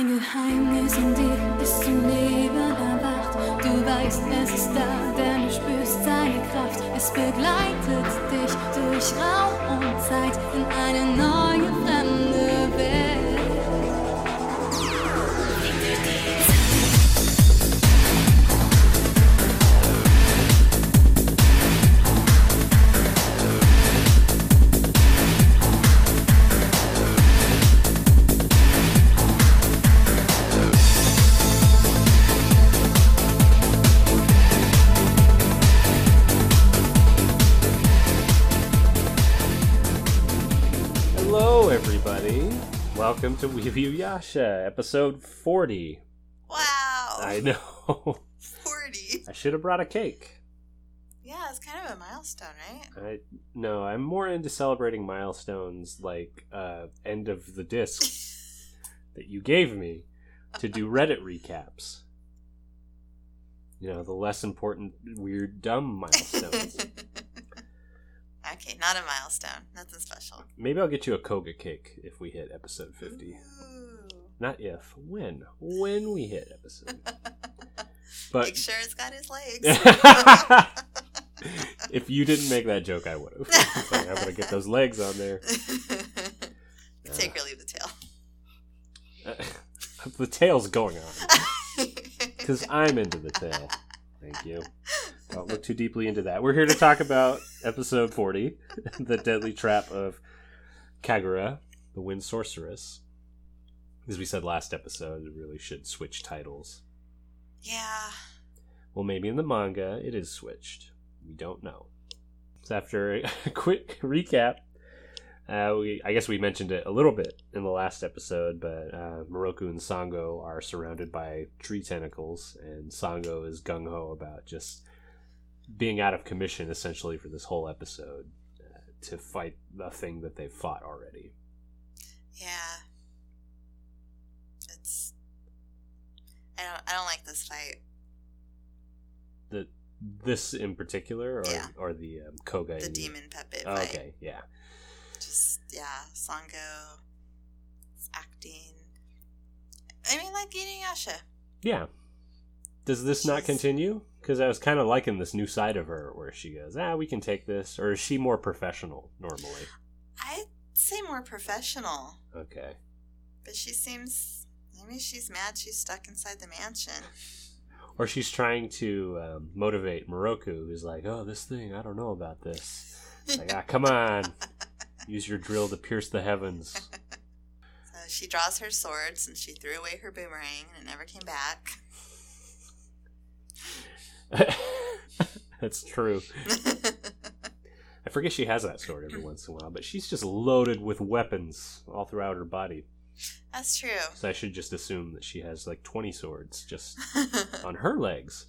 ein Geheimnis in dir ist zum Leben erwacht. Du weißt, es ist da, denn du spürst seine Kraft. Es begleitet dich durch Raum und Zeit in eine neue fremde Welt. Welcome to We View Yasha, episode 40. Wow. I know. 40. I should have brought a cake. Yeah, it's kind of a milestone, right? I no, I'm more into celebrating milestones like uh end of the disc that you gave me to do Reddit recaps. You know, the less important weird dumb milestones. Okay, not a milestone. Nothing special. Maybe I'll get you a Koga cake if we hit episode 50. Ooh. Not if, when. When we hit episode. But Make sure it's got his legs. if you didn't make that joke, I would have. like, I'm gonna get those legs on there. Take or leave the tail. the tail's going on because I'm into the tail. Thank you. Don't look too deeply into that. We're here to talk about episode 40, the deadly trap of Kagura, the Wind Sorceress. As we said last episode, it really should switch titles. yeah. Well, maybe in the manga it is switched. We don't know. So after a quick recap, uh, we I guess we mentioned it a little bit in the last episode, but uh, Miroku and Sango are surrounded by tree tentacles, and Sango is gung ho about just being out of commission essentially for this whole episode uh, to fight the thing that they've fought already. Yeah. It's. I don't. I don't like this fight. The this in particular, or Yeah. or the um, Koga. The demon puppet Oh, okay, yeah. Just yeah, Sango. acting. I mean, like Inuyasha. Yeah. Does this not continue? Because I was kind of liking this new side of her where she goes, ah, we can take this. Or is she more professional normally? I'd say more professional, Okay. but she seems. Maybe she's mad she's stuck inside the mansion. Or she's trying to um, motivate Miroku, who's like, oh, this thing, I don't know about this. Like, ah, come on. Use your drill to pierce the heavens. So she draws her sword since she threw away her boomerang and it never came back. That's true. I forget she has that sword every once in a while, but she's just loaded with weapons all throughout her body. That's true. So I should just assume that she has like 20 swords just on her legs.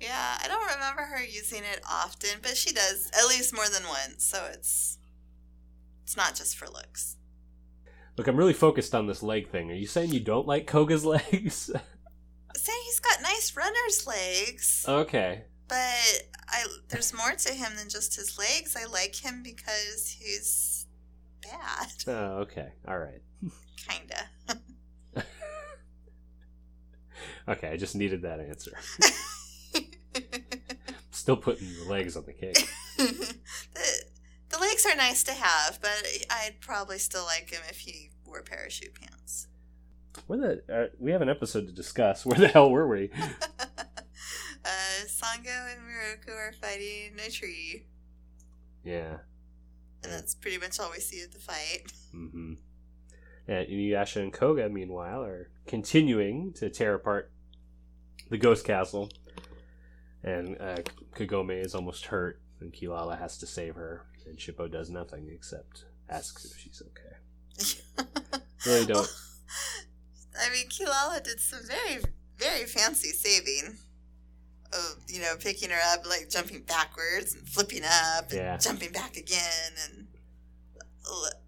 yeah, I don't remember her using it often, but she does at least more than once. So it's it's not just for looks. Look, I'm really focused on this leg thing. Are you saying you don't like Koga's legs? Saying he's got nice runner's legs, okay. but I there's more to him than just his legs. I like him because he's bad, Oh, okay. All right. kinda. Okay, I just needed that answer. Still putting the legs on the cake. the, the legs are nice to have, but I'd probably still like him if he wore parachute pants. Where the uh, we have an episode to discuss. Where the hell were we? uh, Sango and Miroku are fighting a tree, Yeah. and that's pretty much all we see of the fight. Mm-hmm. And Inuyasha and Koga, meanwhile, are continuing to tear apart the ghost castle. And uh, Kagome is almost hurt, and Kilala has to save her. And Shippo does nothing except asks if she's okay. Really don't. I mean, Kilala did some very, very fancy saving. Of, you know, picking her up, like jumping backwards and flipping up and Yeah. jumping back again, and a, li-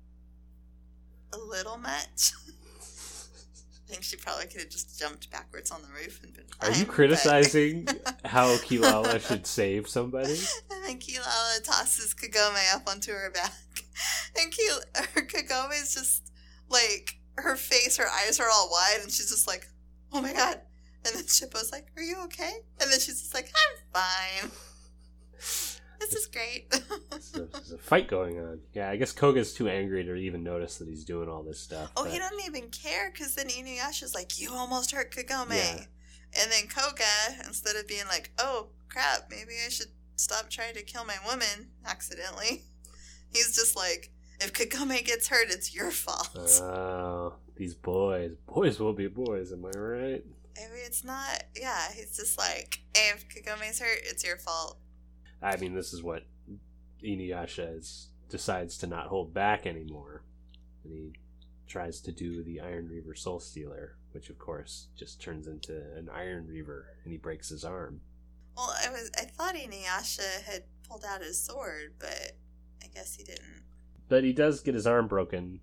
a little much. I think she probably could have just jumped backwards on the roof and been fine, Are you but- criticizing how Kilala should save somebody? And then Kilala tosses Kagome up onto her back. And Kil- is just like her face, her eyes are all wide, and she's just like, "Oh my god!" And then Shippo's like, "Are you okay?" And then she's just like, "I'm fine. This is great." There's a, there's a fight going on. Yeah, I guess Koga's too angry to even notice that he's doing all this stuff. oh, but- he doesn't even care because then Inuyasha's like, "You almost hurt Kagome," Yeah. and then Koga, instead of being like, "Oh crap, maybe I should stop trying to kill my woman accidentally," he's just like, "If Kagome gets hurt, it's your fault." Oh, these boys. Boys will be boys, am I right? I mean, it's not. Yeah, he's just like, hey, if Kagome's hurt, it's your fault. I mean, this is what Inuyasha is, decides to not hold back anymore. And he tries to do the Iron Reaver Soul Stealer, which of course just turns into an Iron Reaver and he breaks his arm. Well, I was. I thought Inuyasha had pulled out his sword, but I guess he didn't. But he does get his arm broken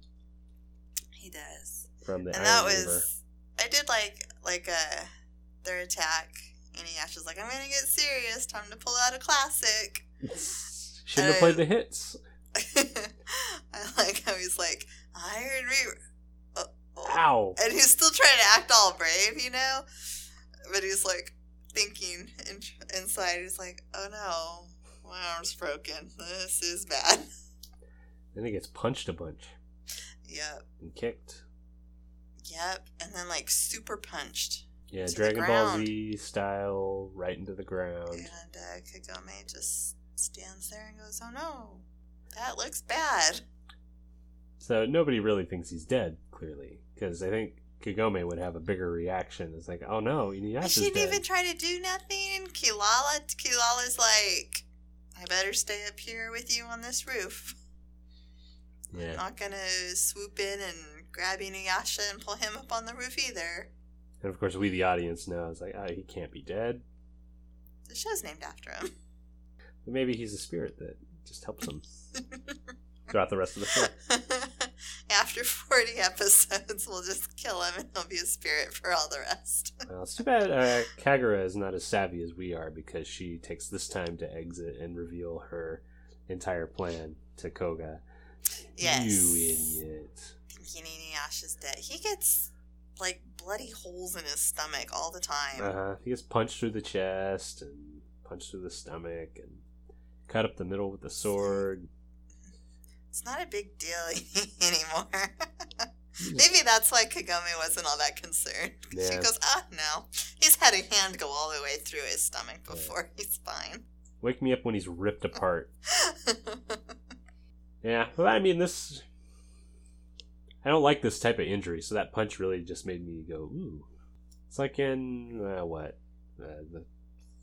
He does, from the and that was. I did like like a their attack. Inuyasha's like, I'm gonna get serious. Time to pull out a classic. Shouldn't have played the hits. I like how he's like Iron Reaver. Oh, oh. Ow! and he's still trying to act all brave, you know. But he's like thinking in, inside. He's like, "Oh no, my arm's broken. This is bad." Then he gets punched a bunch yep, and kicked. yep. And then like super punched, Yeah, Dragon Ball. Z style, right into the ground. and uh, Kagome just stands there and goes, "Oh no, that looks bad." So nobody really thinks he's dead, clearly, because I think Kagome would have a bigger reaction. It's like, oh no, Inuyasha's shouldn't dead. even try to do nothing. Kilala, Kilala's like, "I better stay up here with you on this roof." yeah, not gonna swoop in and grab Inuyasha and pull him up on the roof either. and of course we, the audience, know it's like, oh, he can't be dead. The show's named after him. But maybe he's a spirit that just helps him throughout the rest of the show. after 40 episodes, we'll just kill him and he'll be a spirit for all the rest. Well, it's too bad uh, Kagura is not as savvy as we are because she takes this time to exit and reveal her entire plan to Koga. Yes. You idiot. Thinking Inuyasha's dead. He gets like bloody holes in his stomach all the time. Uh. He gets punched through the chest and punched through the stomach and cut up the middle with the sword. It's not a big deal anymore. Maybe that's why Kagome wasn't all that concerned. She goes, ah, no. He's had a hand go all the way through his stomach before he's fine. Wake me up when he's ripped apart. Yeah, well, I mean, this. I don't like this type of injury, so that punch really just made me go, ooh. It's like in, uh, what? Uh, the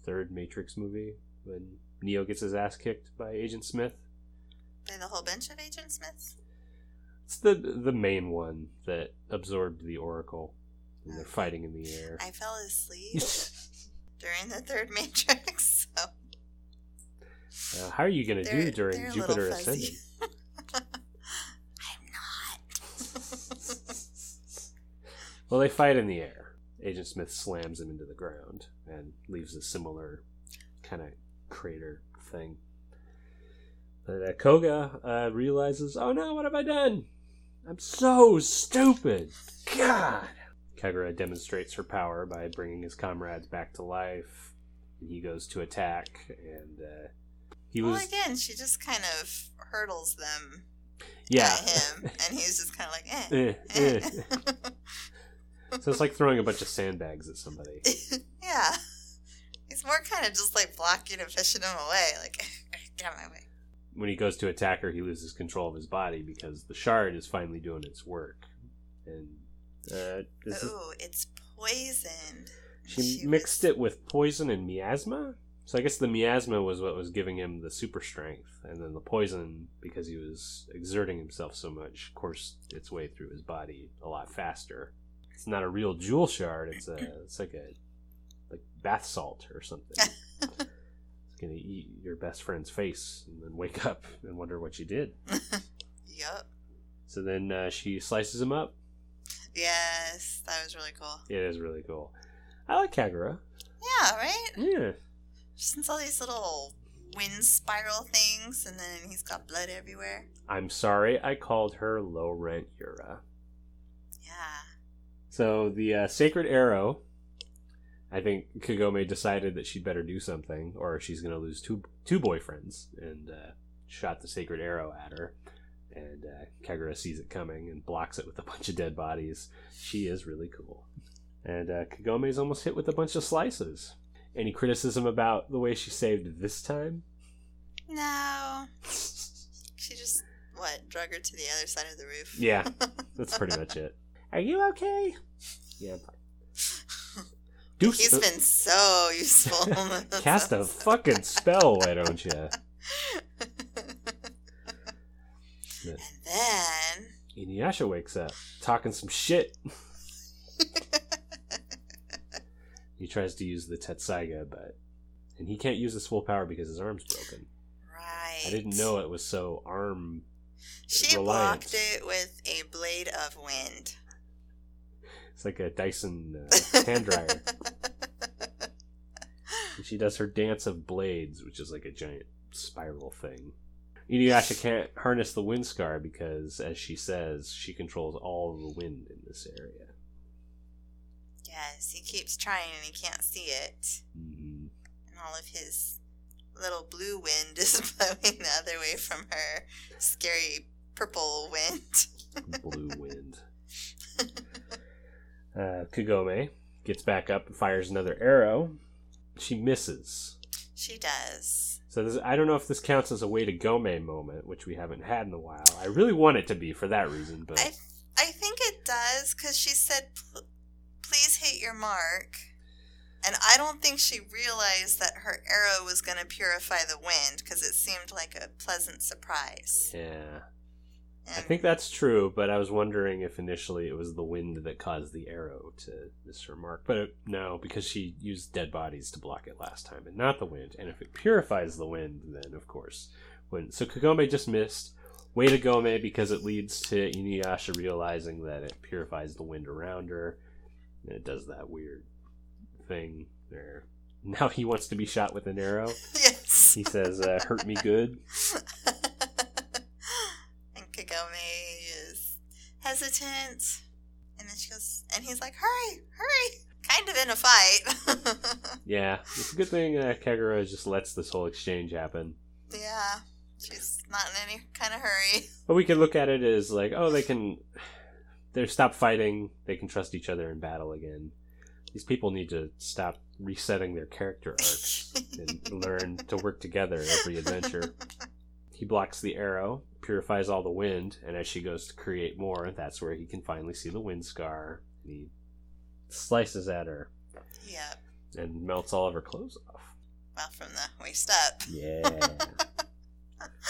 third Matrix movie when Neo gets his ass kicked by Agent Smith. By the whole bunch of Agent Smiths? It's the the main one that absorbed the Oracle. And they're fighting in the air. I fell asleep during the third Matrix, so Uh, how are you going to do during Jupiter Ascending? fuzzy. I'm not. Well, they fight in the air. Agent Smith slams him into the ground and leaves a similar kind of crater thing. But uh, Koga uh, realizes, oh no, what have I done? I'm so stupid. God. Kagura demonstrates her power by bringing his comrades back to life. And he goes to attack, and uh, he was. well, again, she just kind of hurdles them yeah. at him, and he's just kind of like, eh. Eh, eh. So it's like throwing a bunch of sandbags at somebody. yeah. He's more kind of just like blocking and fishing him away, like, get out of my way. when he goes to attack her, he loses control of his body because the shard is finally doing its work. And uh, is, Ooh, it's poisoned. she, mixed it with poison and miasma. So I guess the miasma was what was giving him the super strength, and then the poison, because he was exerting himself so much, coursed its way through his body a lot faster. It's not a real jewel shard. It's a it's like a like bath salt or something. it's gonna eat your best friend's face and then wake up and wonder what you did. Yup. So then uh, she slices him up. Yes, that was really cool. It is really cool. I like Kagura. Yeah, right? Yeah. Since all these little wind spiral things, and then he's got blood everywhere. I'm sorry I called her low rent Yura. Yeah, So the uh, sacred arrow. I think Kagome decided that she'd better do something, or she's going to lose two two boyfriends, and uh, shot the sacred arrow at her. And uh, Kagura sees it coming and blocks it with a bunch of dead bodies. She is really cool. And uh, Kagome is almost hit with a bunch of slices. Any criticism about the way she saved this time? No. She just, what, drug her to the other side of the roof? Yeah, that's pretty much it. Are you okay? Yeah, I'm fine. Do He's been so useful. cast a fucking spell, why don't you? And then, Inuyasha wakes up, talking some shit. he tries to use the Tetsaiga, but and he can't use his full power because his arm's broken. right. I didn't know it was so arm. She reliant. blocked it with a blade of wind. It's like a Dyson uh, hand dryer. And she does her dance of blades, which is like a giant spiral thing. Inuyasha can't harness the wind scar because, as she says, she controls all the wind in this area. yes, he keeps trying and he can't see it. Mhm. And all of his little blue wind is blowing the other way from her scary purple wind. Blue wind. Uh, Kagome gets back up and fires another arrow. She misses. She does. So this, I don't know if this counts as a way to Gome moment, which we haven't had in a while. I really want it to be for that reason, but I I think it does because she said, "Please hit your mark," and I don't think she realized that her arrow was going to purify the wind because it seemed like a pleasant surprise. yeah. I think that's true, but I was wondering if initially it was the wind that caused the arrow to miss her mark. But it, no, because she used dead bodies to block it last time, and not the wind. And if it purifies the wind, then of course, when so Kagome just missed. Way to Gome because it leads to Inuyasha realizing that it purifies the wind around her. And it does that weird thing there. Now he wants to be shot with an arrow. yes. He says, uh, "Hurt me good." is hesitant. And then she goes, and he's like, hurry, hurry. Kind of in a fight. Yeah, it's a good thing uh, Kagura just lets this whole exchange happen. yeah. She's not in any kind of hurry. But we could look at it as like, oh, they can, They're stop fighting. They can trust each other in battle again. These people need to stop resetting their character arcs and learn to work together every adventure. He blocks the arrow, purifies all the wind, and as she goes to create more, that's where he can finally see the wind scar. And he slices at her Yep. and melts all of her clothes off. Well, from the waist up. Yeah.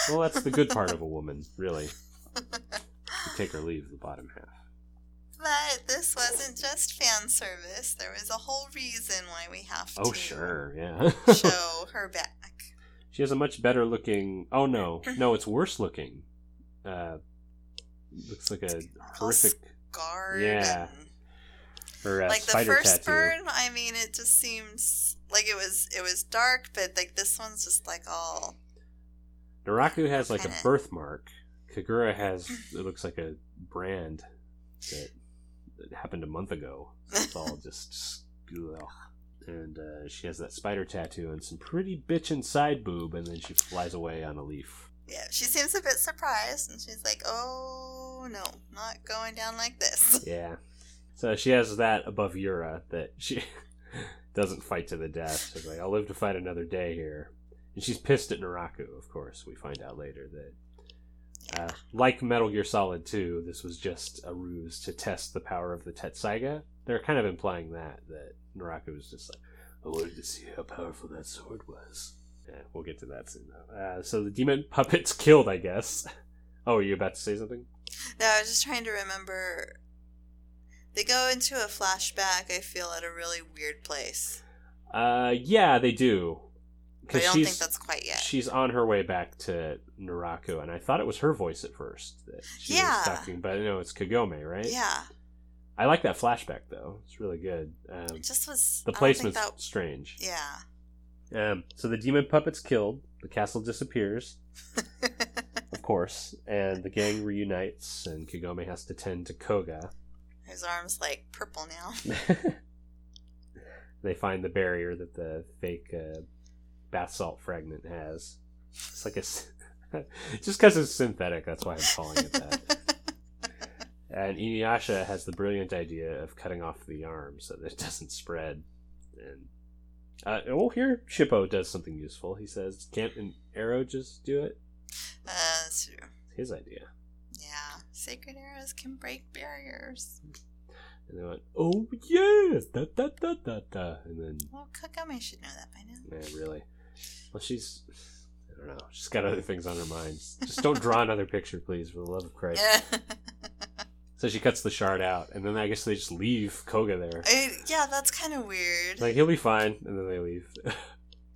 well, that's the good part of a woman, really. You take or leave the bottom half. But this wasn't just fan service. There was a whole reason why we have Oh, to sure, yeah. show her back. She has a much better looking. Oh no, no, it's worse looking. Uh, looks like a horrific. Guard. Yeah. Her uh, like the first tattoo. burn, I mean, it just seems like it was it was dark, but like this one's just like all Naraku has like a birthmark. Kagura has it looks like a brand that, that happened a month ago. It's all just ugh. And uh, she has that spider tattoo and some pretty bitchin' side boob, and then she flies away on a leaf. yeah. She seems a bit surprised, and she's like, "Oh no, not going down like this." Yeah. So she has that above Yura that she doesn't fight to the death. She's like, I'll live to fight another day here. And she's pissed at Naraku, of course. We find out later that, uh, like Metal Gear Solid 2, this was just a ruse to test the power of the Tetsaiga. They're kind of implying that, that Naraku was just like, I wanted to see how powerful that sword was. Yeah, we'll get to that soon, though. Uh, so the demon puppet's killed, I guess. Oh, are you about to say something? No, I was just trying to remember. They go into a flashback. I feel at a really weird place. Uh, yeah, they do. But I don't she's think that's quite yet. she's on her way back to Naraku, and I thought it was her voice at first that she Yeah. was talking, but no, it's Kagome, right? Yeah, I like that flashback though; it's really good. Um, it just was. the placement's that- strange. Yeah. Um, so the demon puppet's killed. The castle disappears, of course, and the gang reunites, and Kagome has to tend to Koga. His arm's like purple now. they find the barrier that the fake uh, bath salt fragment has. It's like a just because it's synthetic, that's why I'm calling it that. And Inuyasha has the brilliant idea of cutting off the arm so that it doesn't spread. And uh, well, here Shippo does something useful. He says, "Can't an arrow just do it?" Uh, that's true. It's his idea. Yeah, sacred arrows can break barriers. And they went, "Oh yeah, da da da da da," and then Well, Kagome should know that by now. man, really, well, she's. I don't know. She's got other things on her mind. Just don't draw another picture, please, for the love of Christ. So she cuts the shard out, and then I guess they just leave Koga there. I, yeah, that's kind of weird. Like he'll be fine, and then they leave.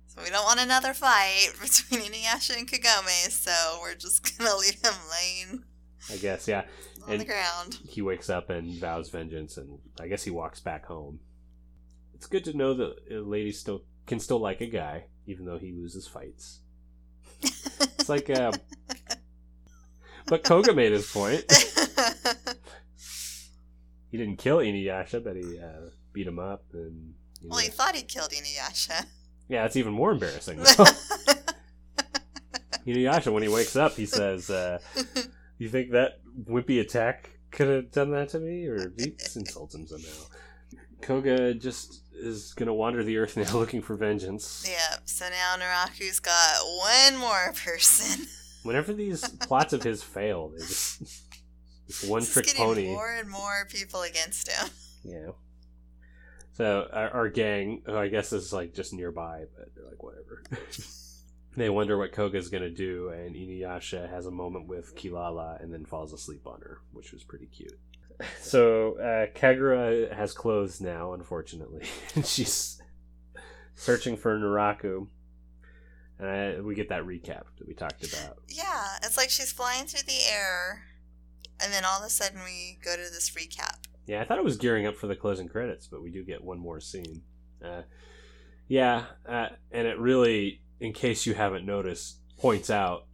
So we don't want another fight between Inuyasha and Kagome, so we're just gonna leave him laying I guess, yeah. on And- the ground. He wakes up and vows vengeance, and I guess he walks back home. It's good to know that a lady still can still like a guy, even though he loses fights. It's like, uh, but Koga made his point. He didn't kill Inuyasha, but he uh, beat him up, and you well, he thought he killed Inuyasha. yeah, it's even more embarrassing. Inuyasha, when he wakes up, he says, uh, "You think that wimpy attack could have done that to me?" Or he insults him somehow. Koga just is gonna wander the earth now, looking for vengeance. yep. So now Naraku's got one more person. Whenever these plots of his fail, they just this one Just trick getting pony. More and more people against him. Yeah. So our, our gang, who I guess is like just nearby, but they're like whatever. they wonder what Koga's gonna do, and Inuyasha has a moment with Kilala and then falls asleep on her, which was pretty cute. So uh, Kagura has closed now, unfortunately, and she's searching for Naraku. And I, we get that recap that we talked about. Yeah, it's like she's flying through the air, and then all of a sudden we go to this recap. Yeah, I thought it was gearing up for the closing credits, but we do get one more scene. Uh, yeah, uh, and it really, in case you haven't noticed, points out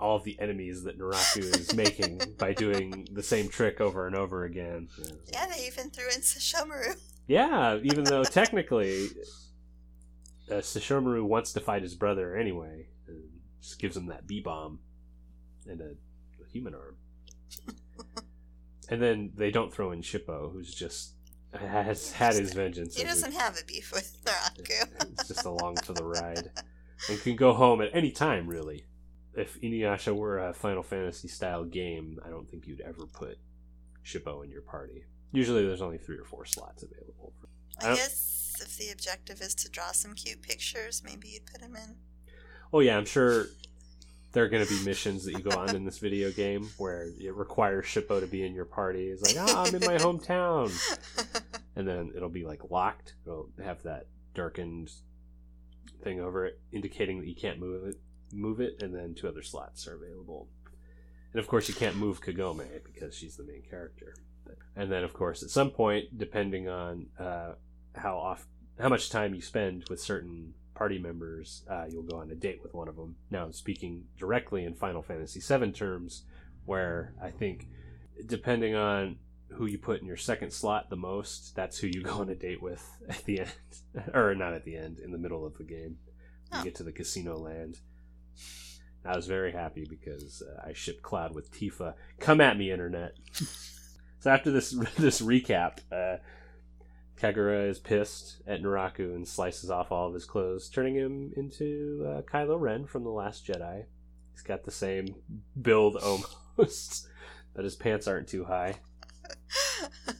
all of the enemies that Naraku is making by doing the same trick over and over again. Yeah, they even threw in Sesshomaru. Yeah, even though technically uh, Sesshomaru wants to fight his brother anyway, and just gives him that B bomb and a, a human arm. and then they don't throw in Shippo, who's just has had his vengeance. He doesn't have a beef with Naraku. it's just along for the ride and can go home at any time really if inuyasha were a final fantasy style game i don't think you'd ever put shippo in your party. Usually there's only three or four slots available. I I guess if the objective is to draw some cute pictures, maybe you'd put him in. oh yeah i'm sure there are going to be missions that you go on in this video game where it requires shippo to be in your party. It's like ah i'm in my hometown. And then it'll be like locked. It'll have that darkened thing over it indicating that you can't move it move it and then two other slots are available and of course you can't move kagome because she's the main character and then of course at some point depending on uh, how off how much time you spend with certain party members uh, you'll go on a date with one of them now i'm speaking directly in final fantasy VII terms where i think depending on who you put in your second slot the most, that's who you go on a date with at the end. or not at the end, in the middle of the game. You Oh. get to the casino land. I was very happy because uh, I shipped Cloud with Tifa. Come at me, internet. so after this this recap, uh, Kagura is pissed at Naraku and slices off all of his clothes, turning him into uh, Kylo Ren from The Last Jedi. He's got the same build almost, but his pants aren't too high.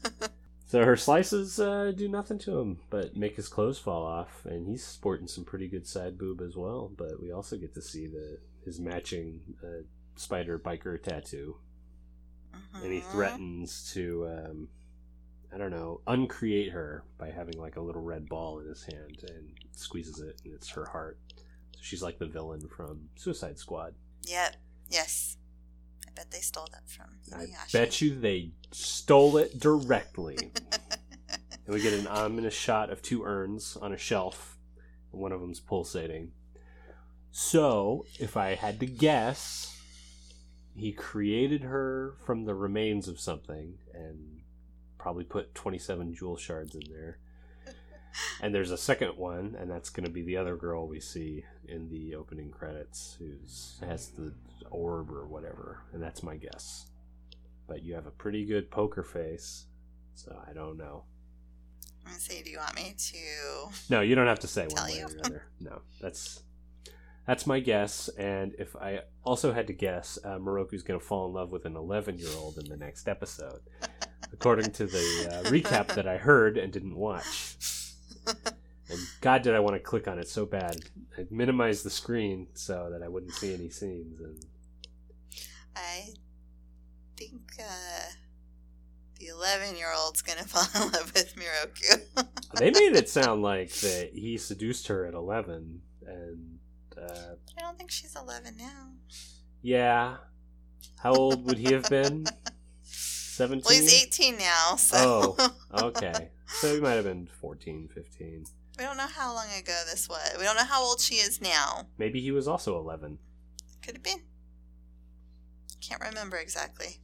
So her slices uh, do nothing to him but make his clothes fall off, and he's sporting some pretty good side boob as well. But we also get to see the his matching uh, spider biker tattoo, and he Mhm. threatens to, um, I don't know, uncreate her by having like a little red ball in his hand and squeezes it, and it's her heart. So she's like the villain from Suicide Squad. Yep. Yes. I bet they stole that from I Inuyasha. bet you they stole it directly. And we get an ominous shot of two urns on a shelf. and One of them's pulsating. So, if I had to guess, he created her from the remains of something and probably put 27 jewel shards in there. And there's a second one, and that's going to be the other girl we see in the opening credits, who's has the orb or whatever, and that's my guess. But you have a pretty good poker face, so I don't know. Me see. Do you want me to? No, you don't have to say one way you? or the other. No, that's that's my guess. And if I also had to guess, uh, Miroku's going to fall in love with an 11 year old in the next episode, according to the uh, recap that I heard and didn't watch. And God, did I want to click on it so bad. I minimized the screen so that I wouldn't see any scenes. And I think uh, the 11 year old's gonna fall in love with Miroku. they made it sound like that he seduced her at 11, and uh, I don't think she's 11 now. yeah, how old would he have been? 17? Well, he's 18 now, so Oh. Okay. So he might have been 14, 15. we don't know how long ago this was. We don't know how old she is now. Maybe he was also 11. Could have been. Can't remember exactly.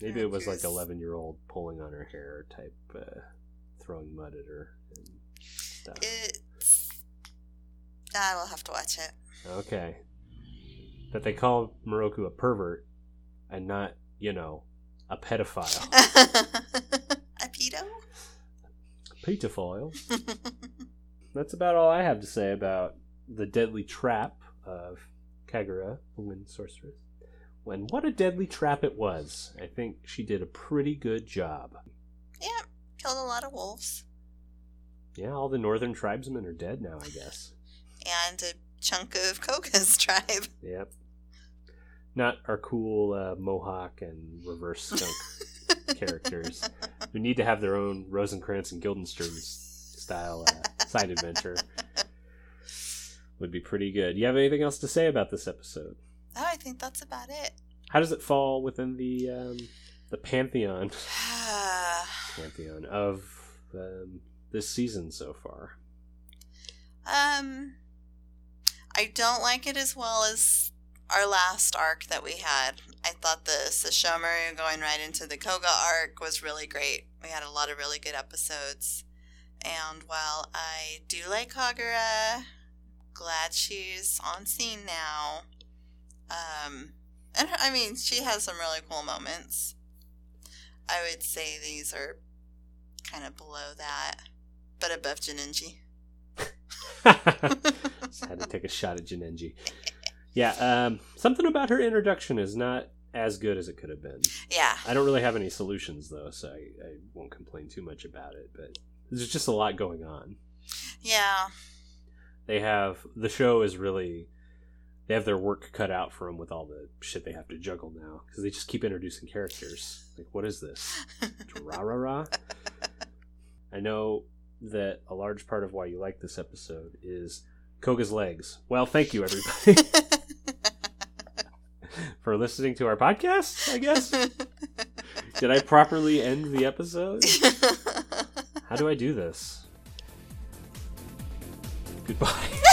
Maybe Yeah, it was like 11 year old pulling on her hair type, uh, throwing mud at her and stuff. It's. I will have to watch it. Okay. That they call Miroku a pervert and not, you know, a pedophile. a pedo? Pedophile. That's about all I have to say about the deadly trap of Kagura, the Wind Sorceress. When what a deadly trap it was. I think she did a pretty good job. yeah, killed a lot of wolves. Yeah, all the northern tribesmen are dead now, I guess. And a chunk of Koga's tribe. Yep. Not our cool uh, Mohawk and reverse skunk characters who need to have their own Rosencrantz and Guildenstern style uh, side adventure. Would be pretty good. You have anything else to say about this episode? Oh, I think that's about it. How does it fall within the um, the pantheon pantheon of um, this season so far? um, I don't like it as well as our last arc that we had. I thought the Sesshomaru going right into the Koga arc was really great. We had a lot of really good episodes. And while I do like Kagura, glad she's on scene now. Um, and I mean, she has some really cool moments. I would say these are kind of below that, but above Jinenji. Just had to take a shot at Jinenji. Yeah, um, something about her introduction is not as good as it could have been. Yeah. I don't really have any solutions though, so I, I won't complain too much about it. But there's just a lot going on. Yeah. They have the show is really they have their work cut out for them with all the shit they have to juggle now because they just keep introducing characters. Like, what is this? Rah rah rah. I know that a large part of why you like this episode is Koga's legs. Well, thank you everybody for listening to our podcast. I guess. Did I properly end the episode? How do I do this? Goodbye.